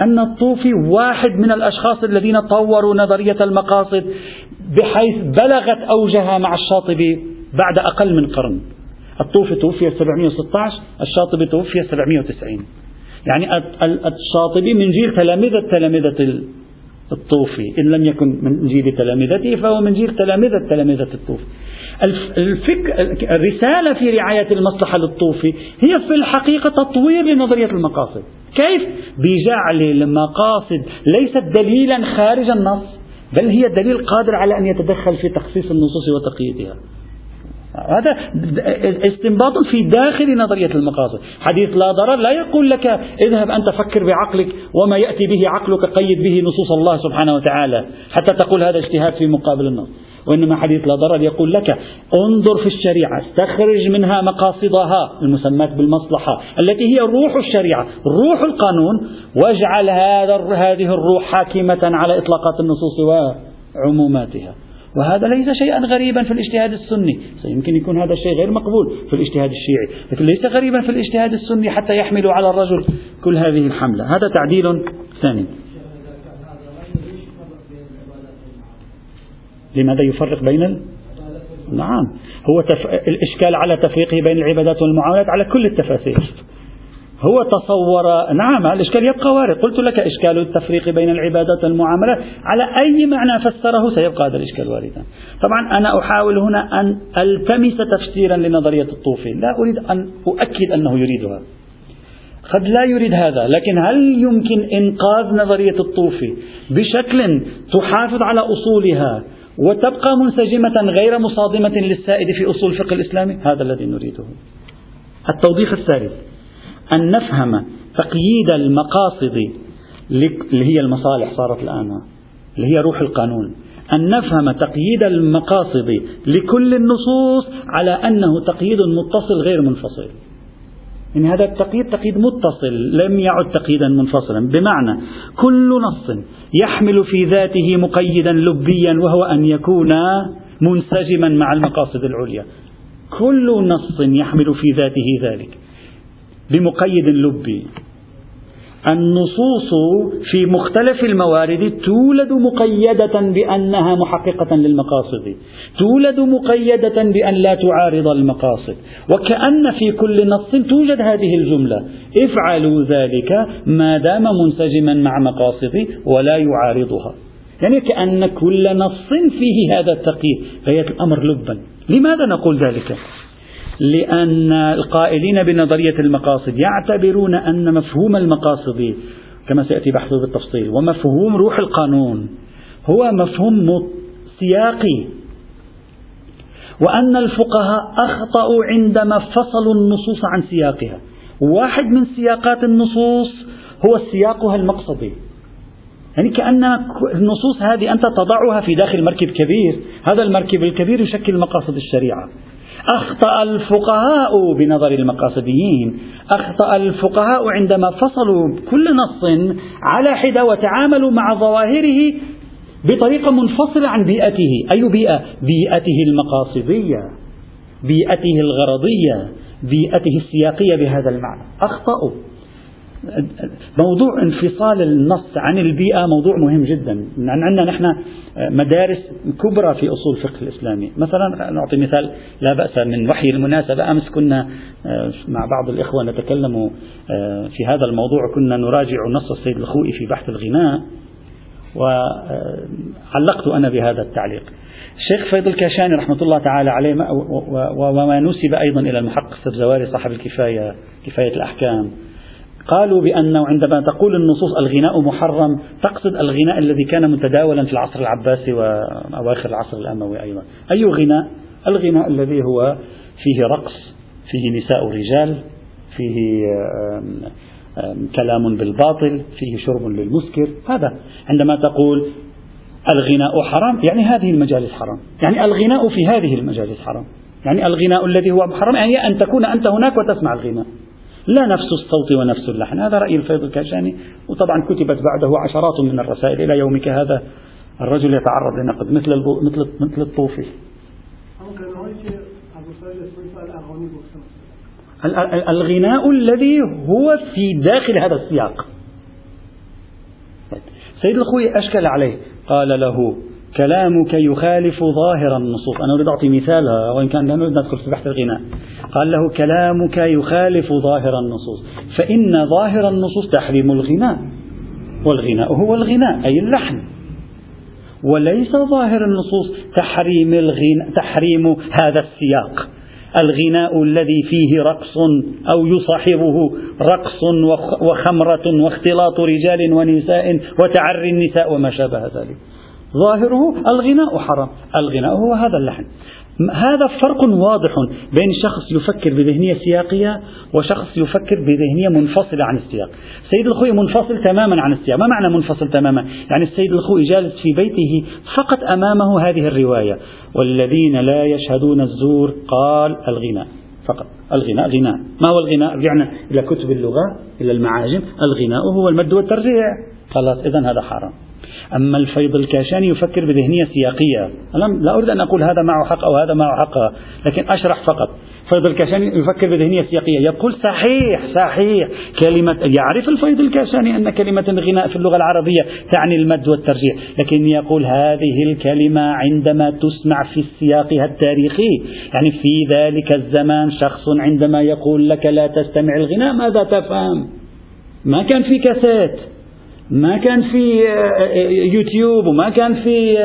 أن الطوفي واحد من الأشخاص الذين طوروا نظرية المقاصد بحيث بلغت أوجها مع الشاطبي بعد أقل من قرن. الطوفي توفي 716 الشاطبي توفي 790 يعني الشاطبي من جيل تلامذة تلامذة الطوفي. إن لم يكن من جيل تلامذته فهو من جيل تلامذة تلامذة الطوفي. الفكر الرسالة في رعاية المصلحة للطوفي هي في الحقيقة تطوير لنظرية المقاصد. كيف؟ بجعل المقاصد ليست دليلا خارج النص بل هي دليل قادر على أن يتدخل في تخصيص النصوص وتقييدها. هذا استنباط في داخل نظرية المقاصد. حديث لا ضرر لا يقول لك اذهب أنت فكر بعقلك وما يأتي به عقلك قيد به نصوص الله سبحانه وتعالى حتى تقول هذا اجتهاد في مقابل النص. وإنما حديث لا ضرر يقول لك انظر في الشريعة استخرج منها مقاصدها المسمات بالمصلحة التي هي روح الشريعة روح القانون واجعل هذا هذه الروح حاكمة على إطلاقات النصوص وعموماتها. وهذا ليس شيئا غريبا في الاجتهاد السني. يمكن يكون هذا الشيء غير مقبول في الاجتهاد الشيعي لكن ليس غريبا في الاجتهاد السني حتى يحمل على الرجل كل هذه الحملة. هذا تعديل ثاني. لماذا يفرق بين ال... نعم هو تف... الإشكال على تفريقه بين العبادات والمعاملات على كل التفاسير. هو تصور نعم الإشكال يبقى وارد. قلت لك إشكال التفريق بين العبادات والمعاملات. على أي معنى فسره؟ سيبقى هذا الإشكال واردا. طبعا أنا أحاول هنا أن ألتمس تفسيرا لنظرية الطوفي لا أريد أن أؤكد أنه يريدها. قد لا يريد هذا لكن هل يمكن إنقاذ نظرية الطوفي بشكل تحافظ على أصولها وتبقى منسجمة غير مصادمة للسائد في أصول الفقه الإسلامي؟ هذا الذي نريده. التوضيح الثالث. أن نفهم تقييد المقاصد اللي هي المصالح صارت الآن اللي هي روح القانون. أن نفهم تقييد المقاصد لكل النصوص على أنه تقييد متصل غير منفصل. إن هذا التقييد تقييد متصل لم يعد تقييدا منفصلا. بمعنى كل نص يحمل في ذاته مقيدا لبيا وهو أن يكون منسجما مع المقاصد العليا. كل نص يحمل في ذاته ذلك. بمقيد لبي. النصوص في مختلف الموارد تولد مقيدة بأنها محققة للمقاصد. تولد مقيدة بأن لا تعارض المقاصد. وكأن في كل نص توجد هذه الجملة. افعلوا ذلك ما دام منسجما مع مقاصدي ولا يعارضها. يعني كأن كل نص فيه هذا التقييد. غاية الأمر لبا. لماذا نقول ذلك؟ لأن القائلين بنظرية المقاصد يعتبرون أن مفهوم المقاصد كما سيأتي بحثه بالتفصيل ومفهوم روح القانون هو مفهوم سياقي. وأن الفقهاء أخطأوا عندما فصلوا النصوص عن سياقها. واحد من سياقات النصوص هو سياقها المقصدي. يعني كأن النصوص هذه أنت تضعها في داخل مركب كبير هذا المركب الكبير يشكل مقاصد الشريعة. أخطأ الفقهاء بنظر المقاصديين. أخطأ الفقهاء عندما فصلوا كل نص على حدة وتعاملوا مع ظواهره بطريقة منفصلة عن بيئته. أي بيئة؟ بيئته المقاصدية بيئته الغرضية بيئته السياقية بهذا المعنى. أخطأوا. موضوع انفصال النص عن البيئة موضوع مهم جدا. عندنا نحن مدارس كبرى في أصول الفقه الإسلامي. مثلا نعطي مثال لا بأس من وحي المناسبة. أمس كنا آه، مع بعض الإخوة نتكلم آه، في هذا الموضوع. كنا نراجع نص السيد الخوئي في بحث الغناء وعلقت أنا بهذا التعليق. الشيخ فيض الكاشاني رحمة الله تعالى عليه وما نسب أيضا إلى المحقق السبزواري صاحب الكفاية كفاية الأحكام. قالوا بأنه عندما تقول النصوص الغناء محرم تقصد الغناء الذي كان متداولا في العصر العباسي وأواخر العصر الأموي أيضا. أي غناء؟ الغناء الذي هو فيه رقص فيه نساء رجال فيه كلام بالباطل فيه شرب للمسكر. هذا عندما تقول الغناء حرام يعني هذه المجالس حرام. يعني الغناء في هذه المجالس حرام. يعني الغناء الذي هو حرام يعني أن تكون أنت هناك وتسمع الغناء. لا نفس الصوت ونفس اللحن. هذا رأي الفيض الكاشاني وطبعا كتبت بعده عشرات من الرسائل إلى يومك هذا. الرجل يتعرض لنقد مثل مثل مثل الطوفي. الغناء الذي هو في داخل هذا السياق. سيد الخوي أشكل عليه. قال له كلامك يخالف ظاهر النصوص. أنا أريد أعطي مثالها وإن كان لا نريد ندخل في بحث الغناء. قال له كلامك يخالف ظاهر النصوص. فإن ظاهر النصوص تحريم الغناء والغناء هو الغناء أي اللحن. وليس ظاهر النصوص تحريم الغناء تحريم هذا السياق. الغناء الذي فيه رقص أو يصاحبه رقص وخمرة واختلاط رجال ونساء وتعري النساء وما شابه ذلك. ظاهره الغناء حرام. الغناء هو هذا اللحن. هذا فرق واضح بين شخص يفكر بذهنية سياقية وشخص يفكر بذهنية منفصلة عن السياق. سيد الخوي منفصل تماما عن السياق. ما معنى منفصل تماما؟ يعني السيد الخوي جالس في بيته فقط أمامه هذه الرواية. والذين لا يشهدون الزور قال الغناء. فقط. الغناء غناء. ما هو الغناء؟ رجعنا إلى كتب اللغة إلى المعاجم. الغناء هو المد والترجيع. خلاص إذا هذا حرام. أما الفيض الكاشاني يفكر بذهنية سياقية. أنا لا أريد أن أقول هذا معه حق أو هذا معه حق لكن أشرح فقط. فيض الكاشاني يفكر بذهنية سياقية. يقول صحيح صحيح. كلمة يعرف الفيض الكاشاني أن كلمة الغناء في اللغة العربية تعني المد والترجيع لكن يقول هذه الكلمة عندما تسمع في سياقها التاريخي. يعني في ذلك الزمان شخص عندما يقول لك لا تستمع الغناء ماذا تفهم؟ ما كان في كاسيت. ما كان في آه، آه، يوتيوب وما كان في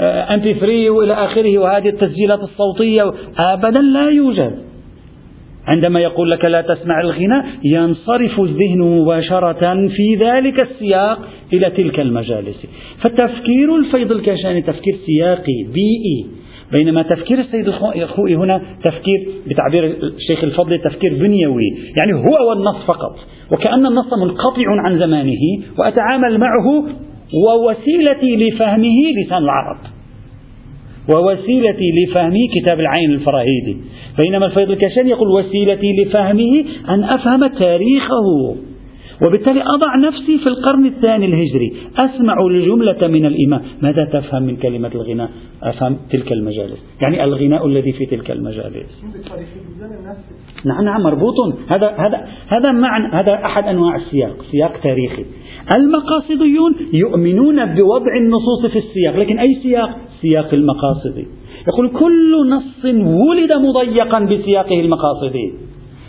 ام بي 3 وإلى آخره وهذه التسجيلات الصوتية ابدا لا يوجد. عندما يقول لك لا تسمع الغناء ينصرف الذهن مباشرة في ذلك السياق إلى تلك المجالس. فالتفكير الفيض الكاشاني تفكير سياقي بيئي بينما تفكير السيد الخوئي هنا تفكير بتعبير الشيخ الفضلي تفكير بنيوي يعني هو والنص فقط. وكأن النص منقطع عن زمانه وأتعامل معه ووسيلتي لفهمه لسان العرب. ووسيلتي لفهمه كتاب العين الفراهيدي بينما الفيض الكاشاني يقول وسيلتي لفهمه أن أفهم تاريخه. وبالتالي أضع نفسي في القرن الثاني الهجري. أسمع الجملة من الإمام. ماذا تفهم من كلمة الغناء؟ أفهم تلك المجالس. يعني الغناء الذي في تلك المجالس. نعم نعم مربوط. هذا هذا هذا معنى هذا أحد أنواع السياق سياق تاريخي. المقاصديون يؤمنون بوضع النصوص في السياق. لكن أي سياق؟ سياق المقاصدي. يقول كل نص ولد مضيقا بسياقه المقاصدي.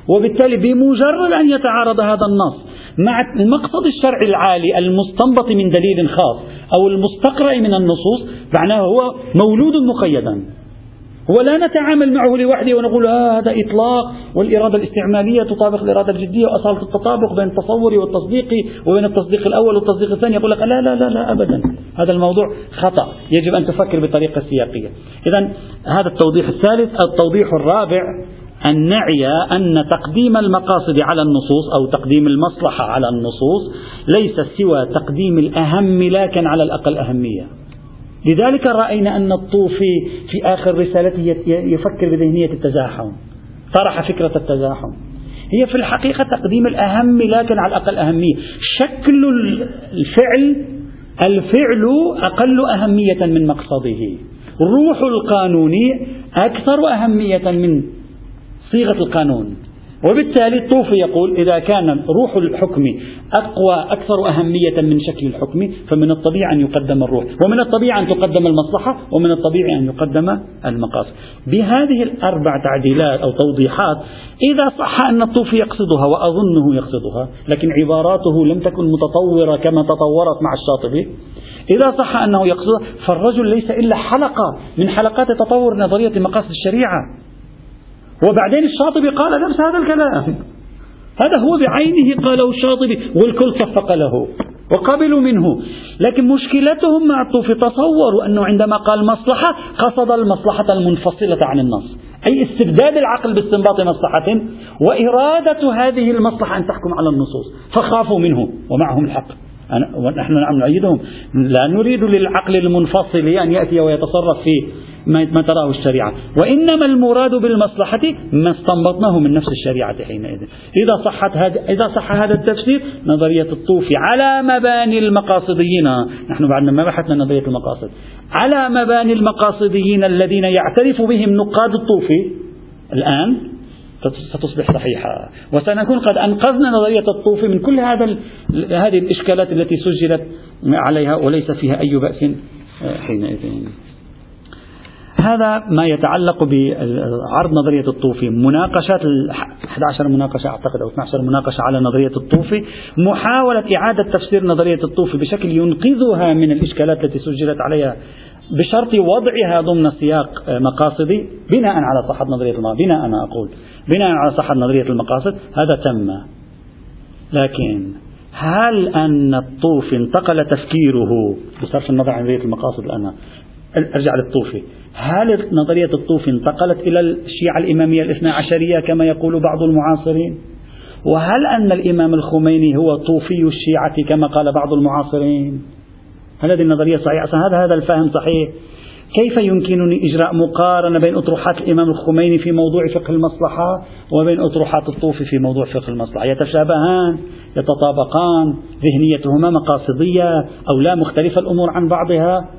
وبالتالي بمجرد أن يتعارض هذا النص مع المقصد الشرعي العالي المستنبط من دليل خاص أو المستقرأ من النصوص معناه هو مولود مقيدا. ولا نتعامل معه لوحده ونقول آه هذا إطلاق والإرادة الاستعمالية تطابق الإرادة الجدية وأصالة التطابق بين التصور والتصديق وبين التصديق الأول والتصديق الثاني. يقول لك لا لا لا لا أبدا. هذا الموضوع خطأ. يجب أن تفكر بطريقة سياقية. إذا هذا التوضيح الثالث التوضيح الرابع. أن نعي أن تقديم المقاصد على النصوص أو تقديم المصلحة على النصوص ليس سوى تقديم الأهم لكن على الأقل أهمية. لذلك رأينا أن الطوفي في آخر رسالته يفكر بذهنية التزاحم طرح فكرة التزاحم. هي في الحقيقة تقديم الأهم لكن على الأقل أهمية. شكل الفعل الفعل أقل أهمية من مقصده. روح القانون أكثر أهمية من صيغة القانون. وبالتالي الطوفي يقول إذا كان روح الحكم أقوى أكثر أهمية من شكل الحكم فمن الطبيعي أن يقدم الروح ومن الطبيعي أن تقدم المصلحة ومن الطبيعي أن يقدم المقاصد. بهذه الأربع تعديلات أو توضيحات إذا صح أن الطوفي يقصدها وأظنه يقصدها لكن عباراته لم تكن متطورة كما تطورت مع الشاطبي إذا صح أنه يقصدها فالرجل ليس إلا حلقة من حلقات تطور نظرية مقاصد الشريعة. وبعدين الشاطبي قال نفس هذا الكلام. هذا هو بعينه قاله الشاطبي والكل صفق له وقبلوا منه. لكن مشكلتهم مع الطوفي تصوروا أنه عندما قال مصلحة قصد المصلحة المنفصلة عن النص. أي استبداد العقل باستنباط مصلحة وإرادة هذه المصلحة أن تحكم على النصوص. فخافوا منه ومعهم الحق. ونحن نعم نؤيدهم. لا نريد للعقل المنفصل أن يأتي ويتصرف في ما تراه الشريعة. وإنما المراد بالمصلحة ما استنبطناه من نفس الشريعة حينئذ. إذا صحت هذا إذا صح هذا التفسير نظرية الطوفي على مباني المقاصديين. نحن بعدنا ما بحثنا نظرية المقاصد. على مباني المقاصديين الذين يعترف بهم نقاد الطوفي الآن ستصبح صحيحة. وسنكون قد أنقذنا نظرية الطوفي من كل هذا هذه الإشكالات التي سجلت عليها وليس فيها أي بأس حينئذ. هذا ما يتعلق بعرض نظرية الطوفي مناقشات 11 مناقشة أعتقد أو 12 مناقشة على نظرية الطوفي محاولة إعادة تفسير نظرية الطوفي بشكل ينقذها من الإشكالات التي سجلت عليها بشرط وضعها ضمن سياق مقاصدي بناء على صحة نظرية المقاصد بناء أنا أقول. بناء على صحة نظرية المقاصد هذا تم. لكن هل أن الطوفي انتقل تفكيره؟ بصرف النظر عن نظرية المقاصد الآن. أرجع للطوفي. هل نظرية الطوفي انتقلت إلى الشيعة الإمامية الاثنى عشرية كما يقول بعض المعاصرين؟ وهل أن الإمام الخميني هو طوفي الشيعة كما قال بعض المعاصرين؟ هل هذه النظرية صحيحة؟ هذا هذا الفهم صحيح. كيف يمكنني إجراء مقارنة بين أطروحات الإمام الخميني في موضوع فقه المصلحة وبين أطروحات الطوفي في موضوع فقه المصلحة؟ يتشابهان يتطابقان ذهنيتهما مقاصدية أو لا مختلفة الأمور عن بعضها؟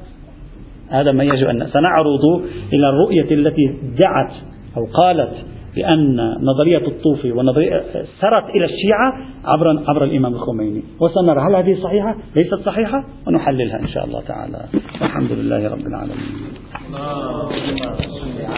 هذا ما يجب أن سنعرض إلى الرؤية التي دعت أو قالت بأن نظرية الطوفي ونظرية سرت إلى الشيعة عبر عبر الإمام الخميني. وسنرى هل هذه صحيحة؟ ليست صحيحة؟ ونحللها إن شاء الله تعالى. والحمد لله رب العالمين.